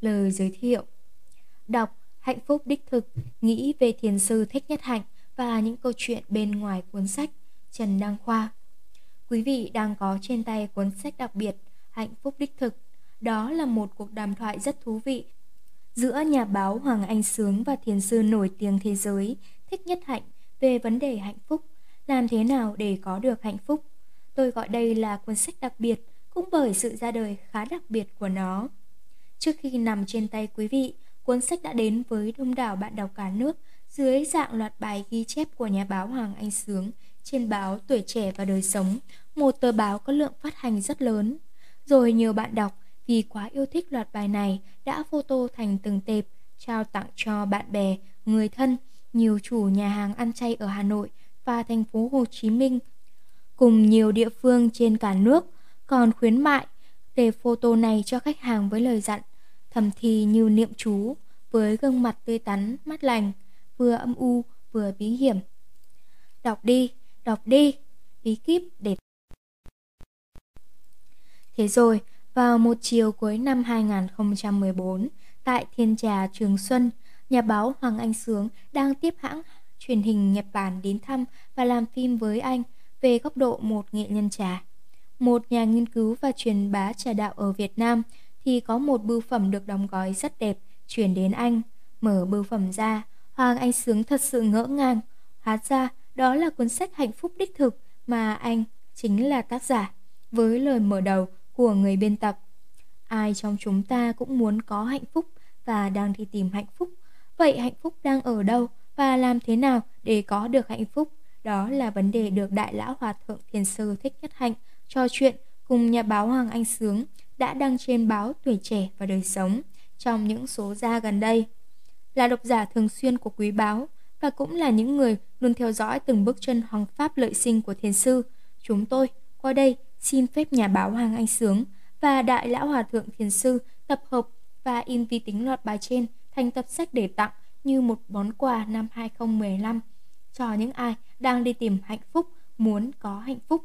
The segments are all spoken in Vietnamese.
Lời giới thiệu Đọc Hạnh phúc đích thực Nghĩ về thiền sư Thích Nhất Hạnh Và những câu chuyện bên ngoài cuốn sách Trần Đăng Khoa Quý vị đang có trên tay cuốn sách đặc biệt Hạnh phúc đích thực Đó là một cuộc đàm thoại rất thú vị giữa nhà báo Hoàng Anh Sướng và thiền sư nổi tiếng thế giới Thích Nhất Hạnh về vấn đề hạnh phúc, làm thế nào để có được hạnh phúc. Tôi gọi đây là cuốn sách đặc biệt cũng bởi sự ra đời khá đặc biệt của nó. Trước khi nằm trên tay quý vị, cuốn sách đã đến với đông đảo bạn đọc cả nước dưới dạng loạt bài ghi chép của nhà báo Hoàng Anh Sướng trên báo Tuổi Trẻ và Đời Sống, một tờ báo có lượng phát hành rất lớn. Rồi nhiều bạn đọc vì quá yêu thích loạt bài này đã photo thành từng tệp, trao tặng cho bạn bè, người thân, nhiều chủ nhà hàng ăn chay ở Hà Nội và thành phố Hồ Chí Minh cùng nhiều địa phương trên cả nước còn khuyến mại tệp photo này cho khách hàng với lời dặn thầm thì như niệm chú với gương mặt tươi tắn, mắt lành, vừa âm u vừa bí hiểm. Đọc đi, đọc đi, bí kíp để Thế rồi, vào một chiều cuối năm 2014, tại Thiên Trà Trường Xuân, nhà báo Hoàng Anh Sướng đang tiếp hãng truyền hình Nhật Bản đến thăm và làm phim với anh về góc độ một nghệ nhân trà. Một nhà nghiên cứu và truyền bá trà đạo ở Việt Nam thì có một bưu phẩm được đóng gói rất đẹp chuyển đến anh. Mở bưu phẩm ra, Hoàng Anh Sướng thật sự ngỡ ngàng. Hóa ra đó là cuốn sách hạnh phúc đích thực mà anh chính là tác giả. Với lời mở đầu của người biên tập. Ai trong chúng ta cũng muốn có hạnh phúc và đang đi tìm hạnh phúc. Vậy hạnh phúc đang ở đâu và làm thế nào để có được hạnh phúc? Đó là vấn đề được Đại Lão Hòa Thượng Thiền Sư Thích Nhất Hạnh trò chuyện cùng nhà báo Hoàng Anh Sướng đã đăng trên báo Tuổi Trẻ và Đời Sống trong những số ra gần đây. Là độc giả thường xuyên của quý báo và cũng là những người luôn theo dõi từng bước chân hoàng pháp lợi sinh của thiền sư, chúng tôi qua đây xin phép nhà báo Hoàng Anh Sướng và Đại Lão Hòa Thượng Thiền Sư tập hợp và in vi tính loạt bài trên thành tập sách để tặng như một món quà năm 2015 cho những ai đang đi tìm hạnh phúc, muốn có hạnh phúc.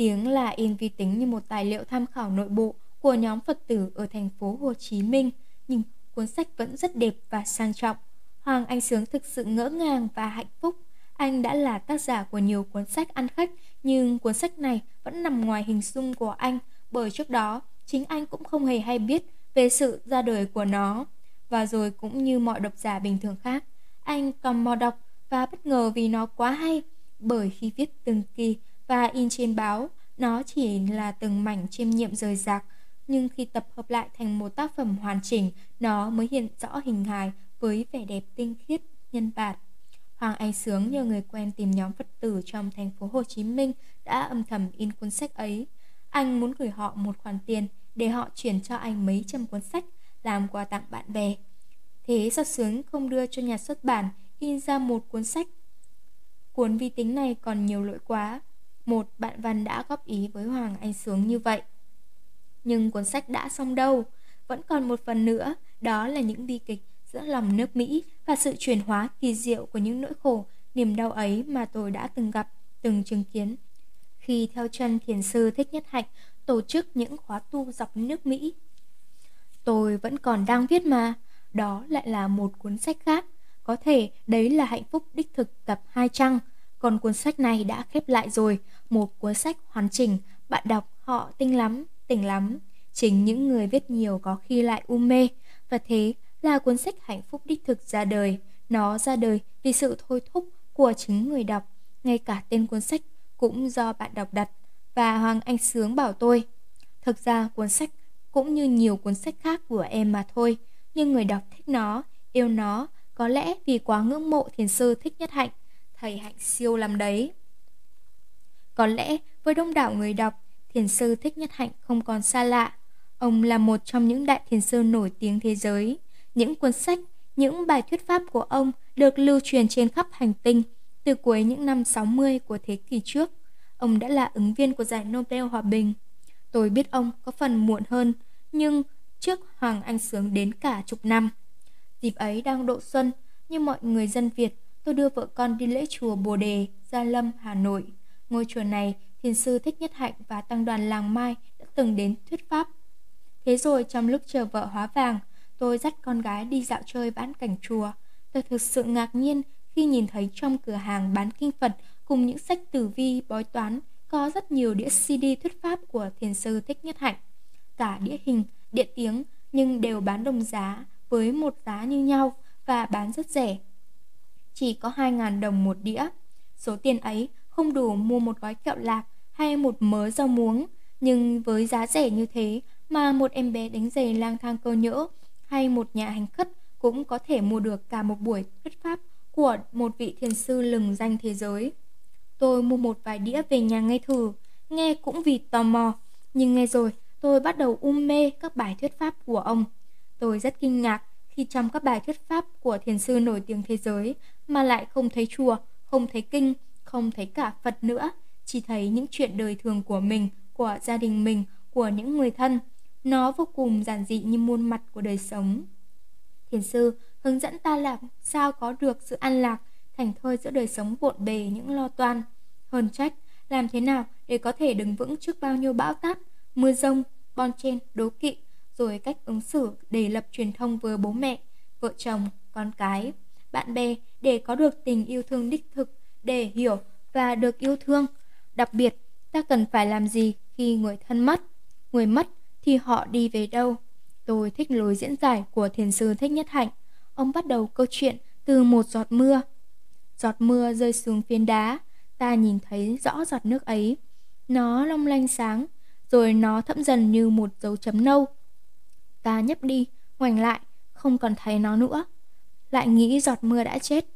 Tiếng là in vi tính như một tài liệu tham khảo nội bộ của nhóm Phật tử ở thành phố Hồ Chí Minh, nhưng cuốn sách vẫn rất đẹp và sang trọng. Hoàng Anh Sướng thực sự ngỡ ngàng và hạnh phúc. Anh đã là tác giả của nhiều cuốn sách ăn khách nhưng cuốn sách này vẫn nằm ngoài hình dung của anh bởi trước đó chính anh cũng không hề hay biết về sự ra đời của nó. Và rồi cũng như mọi độc giả bình thường khác, anh cầm mò đọc và bất ngờ vì nó quá hay bởi khi viết từng kỳ và in trên báo, nó chỉ là từng mảnh chiêm nhiệm rời rạc, nhưng khi tập hợp lại thành một tác phẩm hoàn chỉnh, nó mới hiện rõ hình hài với vẻ đẹp tinh khiết, nhân bản. Hoàng Anh Sướng nhờ người quen tìm nhóm Phật tử trong thành phố Hồ Chí Minh đã âm thầm in cuốn sách ấy. Anh muốn gửi họ một khoản tiền để họ chuyển cho anh mấy trăm cuốn sách làm quà tặng bạn bè. Thế sao Sướng không đưa cho nhà xuất bản in ra một cuốn sách? Cuốn vi tính này còn nhiều lỗi quá. Một bạn văn đã góp ý với Hoàng Anh Sướng như vậy. Nhưng cuốn sách đã xong đâu, vẫn còn một phần nữa, đó là những bi kịch giữa lòng nước Mỹ và sự chuyển hóa kỳ diệu của những nỗi khổ, niềm đau ấy mà tôi đã từng gặp, từng chứng kiến. Khi theo chân thiền sư Thích Nhất Hạnh tổ chức những khóa tu dọc nước Mỹ. Tôi vẫn còn đang viết mà, đó lại là một cuốn sách khác. Có thể đấy là hạnh phúc đích thực tập hai trang, còn cuốn sách này đã khép lại rồi, một cuốn sách hoàn chỉnh, bạn đọc họ tinh lắm, tỉnh lắm. Chính những người viết nhiều có khi lại u mê, và thế là cuốn sách hạnh phúc đích thực ra đời. Nó ra đời vì sự thôi thúc của chính người đọc, ngay cả tên cuốn sách cũng do bạn đọc đặt và Hoàng Anh Sướng bảo tôi. Thực ra cuốn sách cũng như nhiều cuốn sách khác của em mà thôi, nhưng người đọc thích nó, yêu nó, có lẽ vì quá ngưỡng mộ thiền sư thích nhất hạnh, thầy hạnh siêu lắm đấy. Có lẽ với đông đảo người đọc, thiền sư thích nhất hạnh không còn xa lạ. Ông là một trong những đại thiền sư nổi tiếng thế giới. Những cuốn sách, những bài thuyết pháp của ông được lưu truyền trên khắp hành tinh từ cuối những năm 60 của thế kỷ trước. Ông đã là ứng viên của giải Nobel Hòa Bình. Tôi biết ông có phần muộn hơn, nhưng trước Hoàng Anh Sướng đến cả chục năm. Dịp ấy đang độ xuân, như mọi người dân Việt, tôi đưa vợ con đi lễ chùa Bồ Đề, Gia Lâm, Hà Nội. Ngôi chùa này, thiền sư Thích Nhất Hạnh và tăng đoàn làng Mai đã từng đến thuyết pháp. Thế rồi trong lúc chờ vợ hóa vàng, tôi dắt con gái đi dạo chơi vãn cảnh chùa. Tôi thực sự ngạc nhiên khi nhìn thấy trong cửa hàng bán kinh Phật cùng những sách tử vi bói toán có rất nhiều đĩa CD thuyết pháp của thiền sư Thích Nhất Hạnh. Cả đĩa hình, đĩa tiếng nhưng đều bán đồng giá với một giá như nhau và bán rất rẻ. Chỉ có 2.000 đồng một đĩa. Số tiền ấy không đủ mua một gói kẹo lạc hay một mớ rau muống, nhưng với giá rẻ như thế mà một em bé đánh giày lang thang cơ nhỡ hay một nhà hành khất cũng có thể mua được cả một buổi thuyết pháp của một vị thiền sư lừng danh thế giới. Tôi mua một vài đĩa về nhà nghe thử, nghe cũng vì tò mò, nhưng nghe rồi tôi bắt đầu um mê các bài thuyết pháp của ông. Tôi rất kinh ngạc khi trong các bài thuyết pháp của thiền sư nổi tiếng thế giới mà lại không thấy chùa, không thấy kinh, không thấy cả Phật nữa, chỉ thấy những chuyện đời thường của mình, của gia đình mình, của những người thân. Nó vô cùng giản dị như muôn mặt của đời sống. Thiền sư hướng dẫn ta làm sao có được sự an lạc, thành thơi giữa đời sống bộn bề những lo toan. Hơn trách, làm thế nào để có thể đứng vững trước bao nhiêu bão táp, mưa rông, bon chen, đố kỵ, rồi cách ứng xử để lập truyền thông với bố mẹ, vợ chồng, con cái, bạn bè để có được tình yêu thương đích thực, để hiểu và được yêu thương. Đặc biệt, ta cần phải làm gì khi người thân mất? Người mất thì họ đi về đâu? Tôi thích lối diễn giải của thiền sư Thích Nhất Hạnh. Ông bắt đầu câu chuyện từ một giọt mưa. Giọt mưa rơi xuống phiến đá, ta nhìn thấy rõ giọt nước ấy. Nó long lanh sáng, rồi nó thẫm dần như một dấu chấm nâu. Ta nhấp đi, ngoảnh lại, không còn thấy nó nữa. Lại nghĩ giọt mưa đã chết,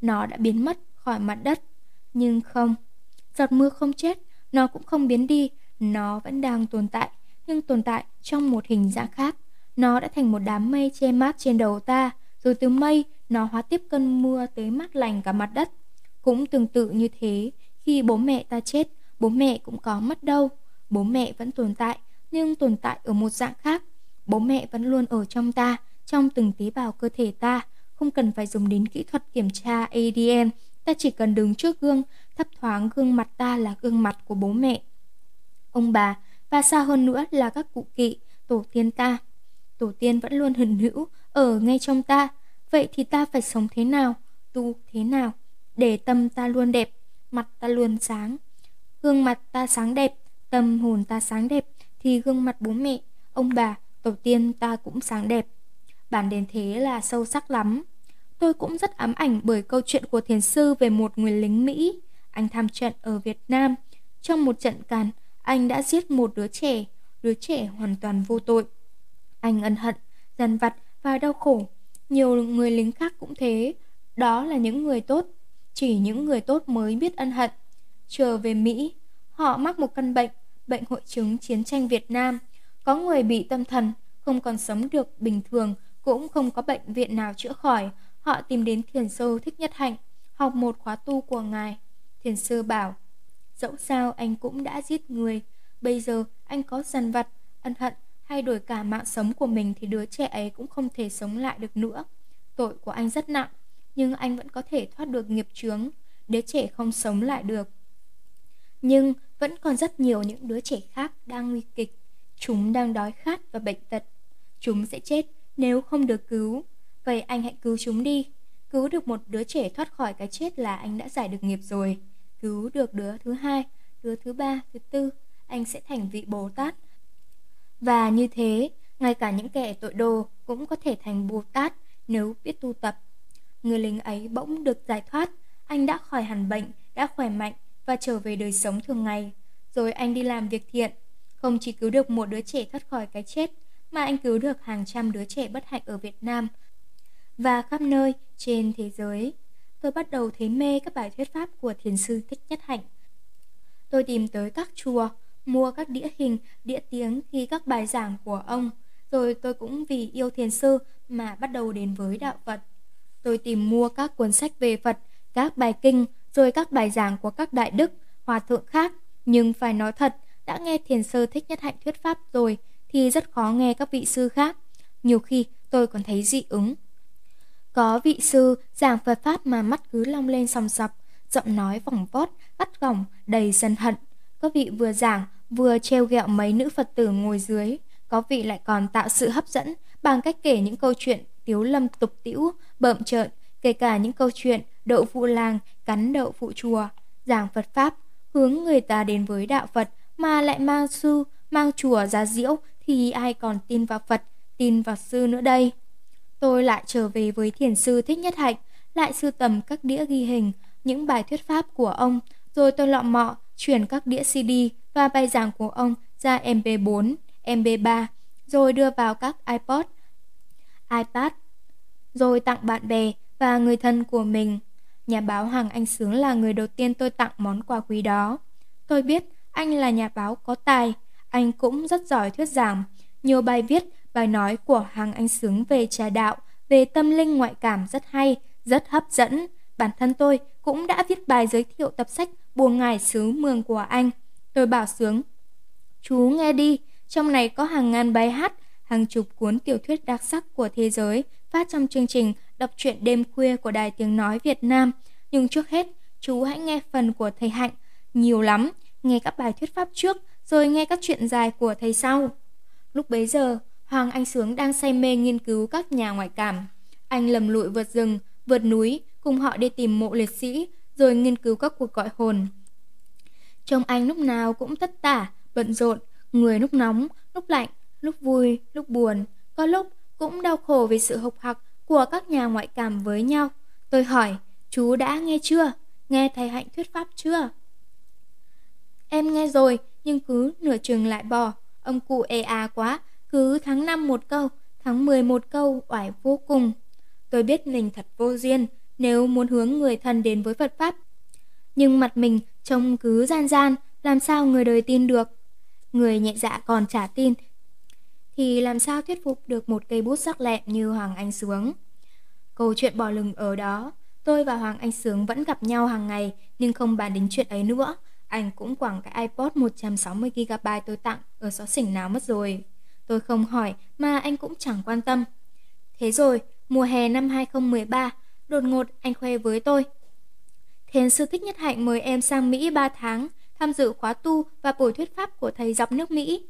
nó đã biến mất khỏi mặt đất. Nhưng không, giọt mưa không chết, nó cũng không biến đi, nó vẫn đang tồn tại, nhưng tồn tại trong một hình dạng khác. Nó đã thành một đám mây che mát trên đầu ta, rồi từ mây nó hóa tiếp cơn mưa tới mát lành cả mặt đất. Cũng tương tự như thế, khi bố mẹ ta chết, bố mẹ cũng có mất đâu. Bố mẹ vẫn tồn tại, nhưng tồn tại ở một dạng khác. Bố mẹ vẫn luôn ở trong ta, trong từng tế bào cơ thể ta, không cần phải dùng đến kỹ thuật kiểm tra ADN, ta chỉ cần đứng trước gương, thấp thoáng gương mặt ta là gương mặt của bố mẹ. Ông bà, và xa hơn nữa là các cụ kỵ, tổ tiên ta. Tổ tiên vẫn luôn hần hữu, ở ngay trong ta. Vậy thì ta phải sống thế nào, tu thế nào, để tâm ta luôn đẹp, mặt ta luôn sáng. Gương mặt ta sáng đẹp, tâm hồn ta sáng đẹp, thì gương mặt bố mẹ, ông bà, tổ tiên ta cũng sáng đẹp. Bản đến thế là sâu sắc lắm. Tôi cũng rất ám ảnh bởi câu chuyện của thiền sư về một người lính Mỹ. Anh tham trận ở Việt Nam. Trong một trận càn, anh đã giết một đứa trẻ, đứa trẻ hoàn toàn vô tội. Anh ân hận, dằn vặt và đau khổ. Nhiều người lính khác cũng thế. Đó là những người tốt. Chỉ những người tốt mới biết ân hận. Trở về Mỹ, họ mắc một căn bệnh, bệnh hội chứng chiến tranh Việt Nam. Có người bị tâm thần, không còn sống được bình thường, cũng không có bệnh viện nào chữa khỏi. Họ tìm đến thiền sư Thích Nhất Hạnh, học một khóa tu của ngài. Thiền sư bảo, dẫu sao anh cũng đã giết người, bây giờ anh có dằn vặt, ân hận hay đổi cả mạng sống của mình thì đứa trẻ ấy cũng không thể sống lại được nữa. Tội của anh rất nặng, nhưng anh vẫn có thể thoát được nghiệp chướng, đứa trẻ không sống lại được. Nhưng vẫn còn rất nhiều những đứa trẻ khác đang nguy kịch. Chúng đang đói khát và bệnh tật. Chúng sẽ chết nếu không được cứu. Vậy anh hãy cứu chúng đi. Cứu được một đứa trẻ thoát khỏi cái chết là anh đã giải được nghiệp rồi. Cứu được đứa thứ hai, đứa thứ ba, thứ tư, anh sẽ thành vị Bồ Tát. Và như thế, ngay cả những kẻ tội đồ cũng có thể thành Bồ Tát nếu biết tu tập. Người lính ấy bỗng được giải thoát, anh đã khỏi hẳn bệnh, đã khỏe mạnh và trở về đời sống thường ngày. Rồi anh đi làm việc thiện, không chỉ cứu được một đứa trẻ thoát khỏi cái chết, mà anh cứu được hàng trăm đứa trẻ bất hạnh ở Việt Nam và khắp nơi trên thế giới. Tôi bắt đầu thấy mê các bài thuyết pháp của thiền sư Thích Nhất Hạnh. Tôi tìm tới các chùa, mua các đĩa hình, đĩa tiếng ghi các bài giảng của ông. Rồi tôi cũng vì yêu thiền sư mà bắt đầu đến với đạo Phật. Tôi tìm mua các cuốn sách về Phật, các bài kinh, rồi các bài giảng của các đại đức, hòa thượng khác. Nhưng phải nói thật, đã nghe thiền sư Thích Nhất Hạnh thuyết pháp rồi thì rất khó nghe các vị sư khác. Nhiều khi tôi còn thấy dị ứng. Có vị sư giảng Phật Pháp mà mắt cứ long lên sòng sọc, giọng nói vòng vót, gắt gỏng, đầy dân hận. Có vị vừa giảng, vừa treo gẹo mấy nữ Phật tử ngồi dưới. có vị lại còn tạo sự hấp dẫn bằng cách kể những câu chuyện tiếu lâm tục tĩu, bợm trợn, kể cả những câu chuyện đậu phụ làng, cắn đậu phụ chùa, giảng Phật Pháp, hướng người ta đến với đạo Phật mà lại mang sư, mang chùa ra diễu thì ai còn tin vào Phật, tin vào sư nữa đây. Tôi lại trở về với thiền sư Thích Nhất Hạnh, lại sưu tầm các đĩa ghi hình, những bài thuyết pháp của ông, rồi tôi lọ mọ chuyển các đĩa CD và bài giảng của ông ra MP4, MP3, rồi đưa vào các iPod, iPad, rồi tặng bạn bè và người thân của mình. Nhà báo Hoàng Anh Sướng là người đầu tiên tôi tặng món quà quý đó. Tôi biết anh là nhà báo có tài, anh cũng rất giỏi thuyết giảng. Nhiều bài viết, bài nói của hàng Anh Sướng về trà đạo, về tâm linh ngoại cảm rất hay, rất hấp dẫn. Bản thân tôi cũng đã viết bài giới thiệu tập sách Buồng Ngải xứ Mường của anh. Tôi bảo Sướng, chú nghe đi, trong này có hàng ngàn bài hát, hàng chục cuốn tiểu thuyết đặc sắc của thế giới phát trong chương trình đọc truyện đêm khuya của Đài Tiếng Nói Việt Nam. Nhưng trước hết, chú hãy nghe phần của thầy Hạnh. Nhiều lắm, nghe các bài thuyết pháp trước, rồi nghe các chuyện dài của thầy sau. Lúc bấy giờ, Hoàng Anh Sướng đang say mê nghiên cứu các nhà ngoại cảm. Anh lầm lụi vượt rừng, vượt núi, cùng họ đi tìm mộ liệt sĩ, rồi nghiên cứu các cuộc gọi hồn. Trông anh lúc nào cũng tất tả, bận rộn, người lúc nóng, lúc lạnh, lúc vui, lúc buồn, có lúc cũng đau khổ vì sự hộc hặc của các nhà ngoại cảm với nhau. Tôi hỏi, chú đã nghe chưa? Nghe thầy Hạnh thuyết pháp chưa? Em nghe rồi, nhưng cứ nửa chừng lại bỏ. Ông cụ ê à quá, cứ tháng 5 một câu, tháng 10 một câu, oải vô cùng. Tôi biết mình thật vô duyên, nếu muốn hướng người thân đến với Phật Pháp. Nhưng mặt mình trông cứ gian gian, làm sao người đời tin được? Người nhẹ dạ còn trả tin, thì làm sao thuyết phục được một cây bút sắc lẹm như Hoàng Anh Sướng? Câu chuyện bỏ lừng ở đó, tôi và Hoàng Anh Sướng vẫn gặp nhau hàng ngày nhưng không bàn đến chuyện ấy nữa. Anh cũng quẳng cái iPod 160GB tôi tặng ở xó xỉnh nào mất rồi. Tôi không hỏi mà anh cũng chẳng quan tâm. Thế rồi, mùa hè năm 2013, đột ngột anh khoe với tôi. Thiền sư Thích Nhất Hạnh mời em sang Mỹ 3 tháng, tham dự khóa tu và buổi thuyết pháp của thầy dọc nước Mỹ.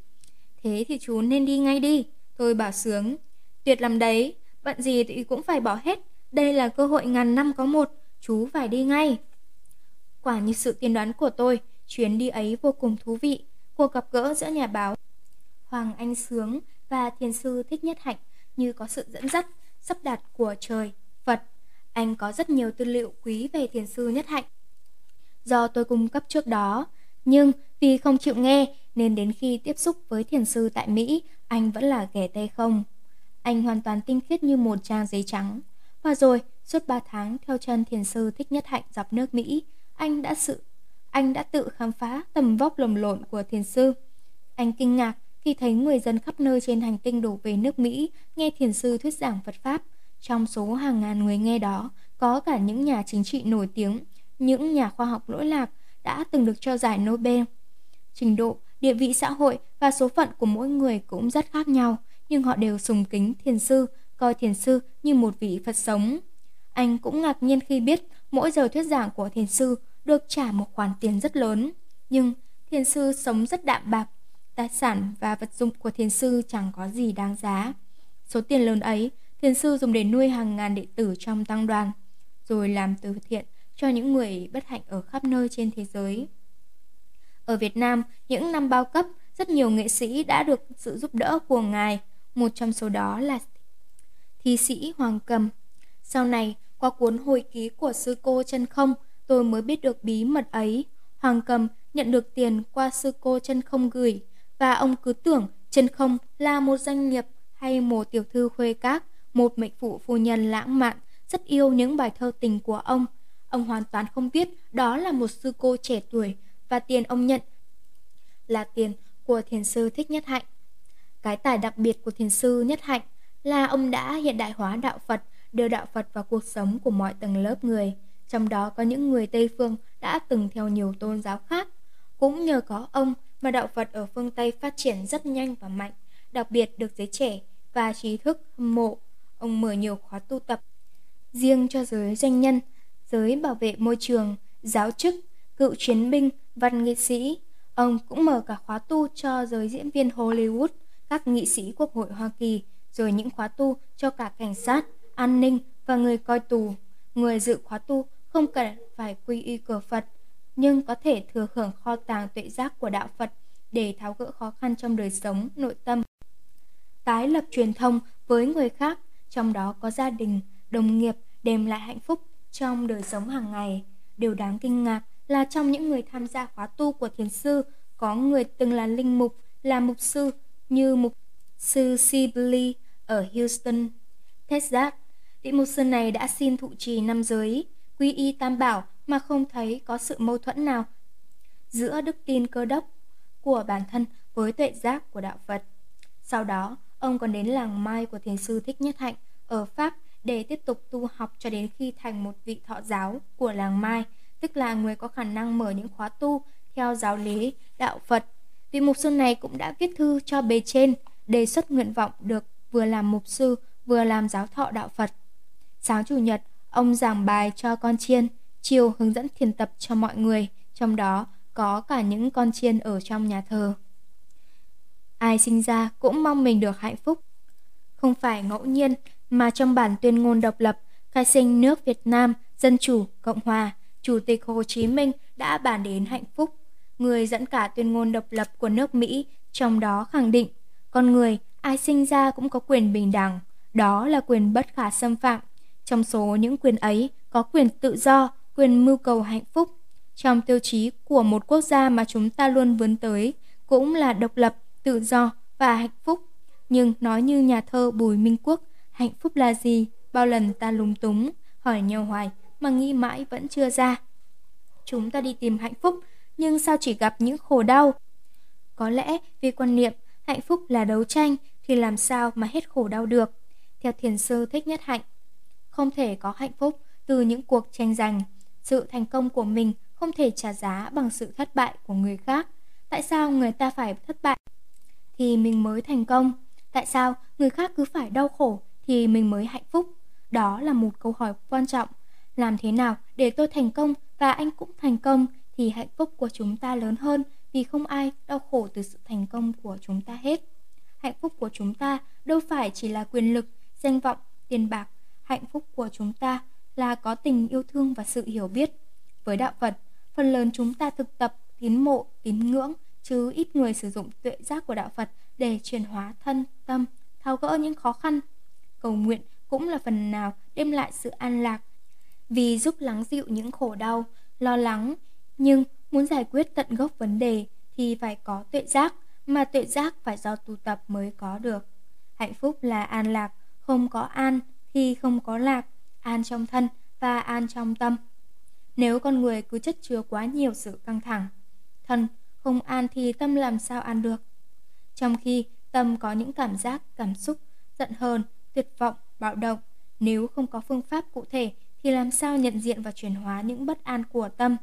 Thế thì chú nên đi ngay đi. Tôi bảo sướng. Tuyệt lắm đấy, bận gì thì cũng phải bỏ hết. Đây là cơ hội ngàn năm có một, chú phải đi ngay. Quả như sự tiên đoán của tôi, chuyến đi ấy vô cùng thú vị. Cuộc gặp gỡ giữa nhà báo Hoàng Anh Sướng và thiền sư Thích Nhất Hạnh như có sự dẫn dắt, sắp đặt của trời, Phật. Anh có rất nhiều tư liệu quý về thiền sư Nhất Hạnh. Do tôi cung cấp trước đó, nhưng vì không chịu nghe nên đến khi tiếp xúc với thiền sư tại Mỹ, anh vẫn là ghẻ tay không. Anh hoàn toàn tinh khiết như một trang giấy trắng. Và rồi, suốt 3 tháng theo chân thiền sư Thích Nhất Hạnh dọc nước Mỹ, anh đã sự anh đã tự khám phá tầm vóc lồng lộn của thiền sư. Anh kinh ngạc khi thấy người dân khắp nơi trên hành tinh đổ về nước Mỹ nghe thiền sư thuyết giảng Phật Pháp. Trong số hàng ngàn người nghe đó, có cả những nhà chính trị nổi tiếng, những nhà khoa học lỗi lạc đã từng được cho giải Nobel. Trình độ, địa vị xã hội và số phận của mỗi người cũng rất khác nhau, nhưng họ đều sùng kính thiền sư, coi thiền sư như một vị Phật sống. Anh cũng ngạc nhiên khi biết mỗi giờ thuyết giảng của thiền sư được trả một khoản tiền rất lớn. Nhưng thiền sư sống rất đạm bạc, tài sản và vật dụng của thiền sư chẳng có gì đáng giá. Số tiền lớn ấy, thiền sư dùng để nuôi hàng ngàn đệ tử trong tăng đoàn, rồi làm từ thiện cho những người bất hạnh ở khắp nơi trên thế giới. Ở Việt Nam, những năm bao cấp, rất nhiều nghệ sĩ đã được sự giúp đỡ của ngài, một trong số đó là thi sĩ Hoàng Cầm. Sau này, qua cuốn hồi ký của sư cô chân không, tôi mới biết được bí mật ấy. Hoàng Cầm nhận được tiền qua sư cô chân không gửi, và ông cứ tưởng chân không là một doanh nghiệp hay một tiểu thư khuê các, một mệnh phụ phu nhân lãng mạn, rất yêu những bài thơ tình của ông. Ông hoàn toàn không biết đó là một sư cô trẻ tuổi và tiền ông nhận là tiền của thiền sư Thích Nhất Hạnh. Cái tài đặc biệt của thiền sư Nhất Hạnh là ông đã hiện đại hóa đạo Phật, đưa đạo Phật vào cuộc sống của mọi tầng lớp người, trong đó có những người Tây phương đã từng theo nhiều tôn giáo khác. Cũng nhờ có ông mà đạo Phật ở phương Tây phát triển rất nhanh và mạnh, đặc biệt được giới trẻ và trí thức hâm mộ. Ông mở nhiều khóa tu tập riêng cho giới doanh nhân, giới bảo vệ môi trường, giáo chức, cựu chiến binh, văn nghệ sĩ. Ông cũng mở cả khóa tu cho giới diễn viên Hollywood, các nghị sĩ Quốc hội Hoa Kỳ, rồi những khóa tu cho cả cảnh sát, an ninh và người coi tù. Người dự khóa tu không cần phải quy y cửa Phật, nhưng có thể thừa hưởng kho tàng tuệ giác của đạo Phật để tháo gỡ khó khăn trong đời sống, nội tâm. Tái lập truyền thông với người khác, trong đó có gia đình, đồng nghiệp đem lại hạnh phúc trong đời sống hàng ngày. Điều đáng kinh ngạc là trong những người tham gia khóa tu của thiền sư, có người từng là linh mục, là mục sư như mục sư Sibley ở Houston, Texas. Vị mục sư này đã xin thụ trì năm giới, quy y tam bảo mà không thấy có sự mâu thuẫn nào giữa đức tin cơ đốc của bản thân với tuệ giác của đạo Phật. Sau đó, ông còn đến làng Mai của thiền sư Thích Nhất Hạnh ở Pháp để tiếp tục tu học cho đến khi thành một vị thọ giáo của làng Mai, tức là người có khả năng mở những khóa tu theo giáo lý đạo Phật. Vị mục sư này cũng đã viết thư cho bề trên đề xuất nguyện vọng được vừa làm mục sư vừa làm giáo thọ đạo Phật. Sáng chủ nhật, ông giảng bài cho con chiên, chiều hướng dẫn thiền tập cho mọi người, trong đó có cả những con chiên ở trong nhà thờ. Ai sinh ra cũng mong mình được hạnh phúc. Không phải ngẫu nhiên mà trong bản tuyên ngôn độc lập, khai sinh nước Việt Nam, Dân Chủ, Cộng Hòa, Chủ tịch Hồ Chí Minh đã bàn đến hạnh phúc. Người dẫn cả tuyên ngôn độc lập của nước Mỹ, trong đó khẳng định, con người ai sinh ra cũng có quyền bình đẳng, đó là quyền bất khả xâm phạm. Trong số những quyền ấy có quyền tự do, quyền mưu cầu hạnh phúc. Trong tiêu chí của một quốc gia mà chúng ta luôn vươn tới cũng là độc lập, tự do và hạnh phúc. Nhưng nói như nhà thơ Bùi Minh Quốc, hạnh phúc là gì? Bao lần ta lúng túng, hỏi nhau hoài mà nghĩ mãi vẫn chưa ra. Chúng ta đi tìm hạnh phúc, nhưng sao chỉ gặp những khổ đau? Có lẽ vì quan niệm hạnh phúc là đấu tranh thì làm sao mà hết khổ đau được? Theo thiền sư Thích Nhất Hạnh, không thể có hạnh phúc từ những cuộc tranh giành. Sự thành công của mình không thể trả giá bằng sự thất bại của người khác. Tại sao người ta phải thất bại thì mình mới thành công? Tại sao người khác cứ phải đau khổ thì mình mới hạnh phúc? Đó là một câu hỏi quan trọng. Làm thế nào để tôi thành công và anh cũng thành công thì hạnh phúc của chúng ta lớn hơn vì không ai đau khổ từ sự thành công của chúng ta hết. Hạnh phúc của chúng ta đâu phải chỉ là quyền lực, danh vọng, tiền bạc. Hạnh phúc của chúng ta là có tình yêu thương và sự hiểu biết. Với đạo Phật, phần lớn chúng ta thực tập tín mộ, tín ngưỡng, chứ ít người sử dụng tuệ giác của đạo Phật để chuyển hóa thân, tâm, tháo gỡ những khó khăn. Cầu nguyện cũng là phần nào đem lại sự an lạc, vì giúp lắng dịu những khổ đau, lo lắng. Nhưng muốn giải quyết tận gốc vấn đề thì phải có tuệ giác, mà tuệ giác phải do tu tập mới có được. Hạnh phúc là an lạc, không có an thì không có lạc, an trong thân và an trong tâm. Nếu con người cứ chất chứa quá nhiều sự căng thẳng, thân không an thì tâm làm sao an được. Trong khi tâm có những cảm giác, cảm xúc, giận hờn, tuyệt vọng, bạo động, nếu không có phương pháp cụ thể thì làm sao nhận diện và chuyển hóa những bất an của tâm.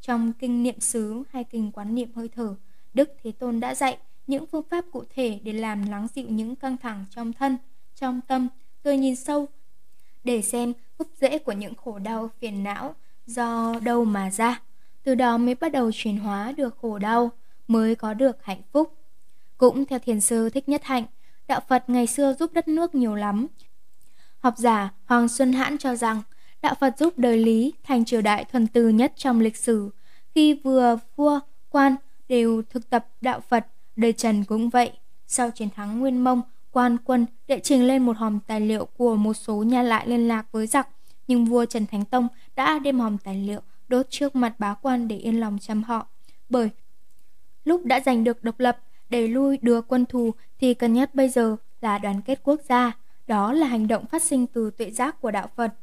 Trong kinh niệm xứ hay kinh quán niệm hơi thở, Đức Thế Tôn đã dạy những phương pháp cụ thể để làm lắng dịu những căng thẳng trong thân, trong tâm. Tôi nhìn sâu để xem gốc rễ của những khổ đau phiền não do đâu mà ra. Từ đó mới bắt đầu chuyển hóa được khổ đau, mới có được hạnh phúc. Cũng theo thiền sư Thích Nhất Hạnh, đạo Phật ngày xưa giúp đất nước nhiều lắm. Học giả Hoàng Xuân Hãn cho rằng, đạo Phật giúp đời Lý thành triều đại thuần từ nhất trong lịch sử. Khi vừa vua, quan đều thực tập đạo Phật, đời Trần cũng vậy. Sau chiến thắng Nguyên Mông, quan quân đệ trình lên một hòm tài liệu của một số nhà lại liên lạc với giặc, nhưng vua Trần Thánh Tông đã đem hòm tài liệu đốt trước mặt bá quan để yên lòng chăm họ. Bởi lúc đã giành được độc lập, đẩy lui đưa quân thù thì cần nhất bây giờ là đoàn kết quốc gia. Đó là hành động phát sinh từ tuệ giác của đạo Phật.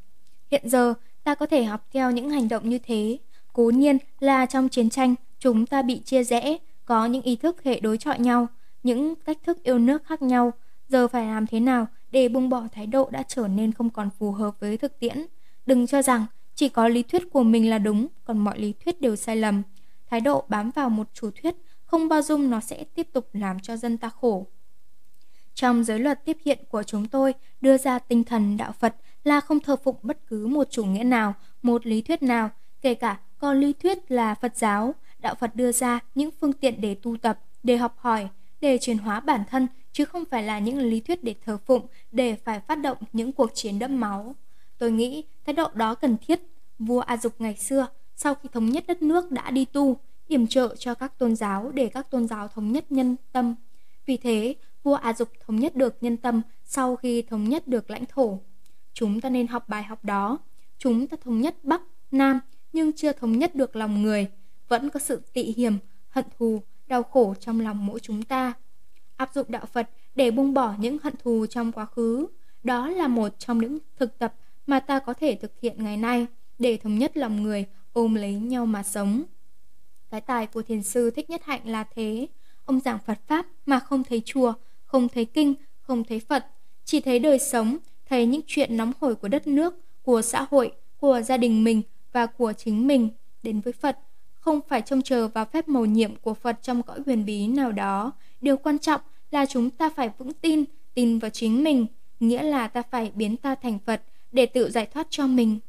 Hiện giờ, ta có thể học theo những hành động như thế. Cố nhiên là trong chiến tranh, chúng ta bị chia rẽ, có những ý thức hệ đối chọi nhau, những cách thức yêu nước khác nhau. Giờ phải làm thế nào để buông bỏ thái độ đã trở nên không còn phù hợp với thực tiễn. Đừng cho rằng chỉ có lý thuyết của mình là đúng, còn mọi lý thuyết đều sai lầm. Thái độ bám vào một chủ thuyết không bao dung nó sẽ tiếp tục làm cho dân ta khổ. Trong giới luật tiếp hiện của chúng tôi đưa ra tinh thần đạo Phật là không thờ phụng bất cứ một chủ nghĩa nào, một lý thuyết nào, kể cả có lý thuyết là Phật giáo. Đạo Phật đưa ra những phương tiện để tu tập, để học hỏi, để chuyển hóa bản thân chứ không phải là những lý thuyết để thờ phụng, để phải phát động những cuộc chiến đẫm máu. Tôi nghĩ thái độ đó cần thiết. Vua A Dục ngày xưa, sau khi thống nhất đất nước đã đi tu, yểm trợ cho các tôn giáo để các tôn giáo thống nhất nhân tâm. Vì thế, vua A Dục thống nhất được nhân tâm sau khi thống nhất được lãnh thổ. Chúng ta nên học bài học đó. Chúng ta thống nhất Bắc, Nam nhưng chưa thống nhất được lòng người. Vẫn có sự tị hiểm, hận thù, đau khổ trong lòng mỗi chúng ta. Áp dụng đạo Phật để buông bỏ những hận thù trong quá khứ. Đó là một trong những thực tập mà ta có thể thực hiện ngày nay để thống nhất lòng người ôm lấy nhau mà sống. Cái tài của thiền sư Thích Nhất Hạnh là thế. Ông giảng Phật Pháp mà không thấy chùa, không thấy kinh, không thấy Phật. Chỉ thấy đời sống, thấy những chuyện nóng hổi của đất nước, của xã hội, của gia đình mình và của chính mình đến với Phật. Không phải trông chờ vào phép mầu nhiệm của Phật trong cõi huyền bí nào đó. Điều quan trọng là chúng ta phải vững tin, tin vào chính mình. Nghĩa là ta phải biến ta thành Phật để tự giải thoát cho mình.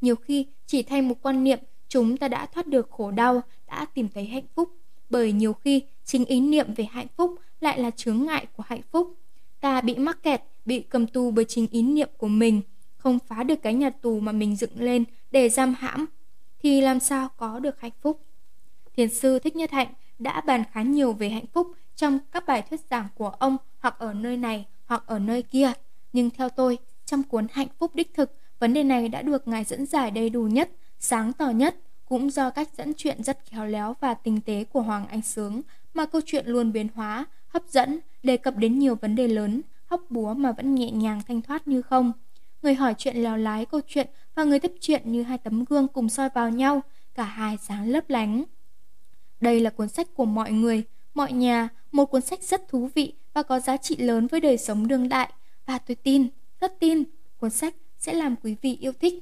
Nhiều khi chỉ thay một quan niệm chúng ta đã thoát được khổ đau, đã tìm thấy hạnh phúc. Bởi nhiều khi chính ý niệm về hạnh phúc lại là chướng ngại của hạnh phúc. Ta bị mắc kẹt, bị cầm tù bởi chính ý niệm của mình, không phá được cái nhà tù mà mình dựng lên để giam hãm, thì làm sao có được hạnh phúc. Thiền sư Thích Nhất Hạnh đã bàn khá nhiều về hạnh phúc trong các bài thuyết giảng của ông hoặc ở nơi này hoặc ở nơi kia. Nhưng theo tôi, trong cuốn Hạnh phúc đích thực, vấn đề này đã được Ngài dẫn giải đầy đủ nhất, sáng tỏ nhất, cũng do cách dẫn chuyện rất khéo léo và tinh tế của Hoàng Anh Sướng mà câu chuyện luôn biến hóa, hấp dẫn, đề cập đến nhiều vấn đề lớn, hóc búa mà vẫn nhẹ nhàng thanh thoát như không. Người hỏi chuyện lèo lái câu chuyện và người tiếp chuyện như hai tấm gương cùng soi vào nhau, cả hai sáng lấp lánh. Đây là cuốn sách của mọi người, mọi nhà, một cuốn sách rất thú vị và có giá trị lớn với đời sống đương đại. Và tôi tin, rất tin, cuốn sách sẽ làm quý vị yêu thích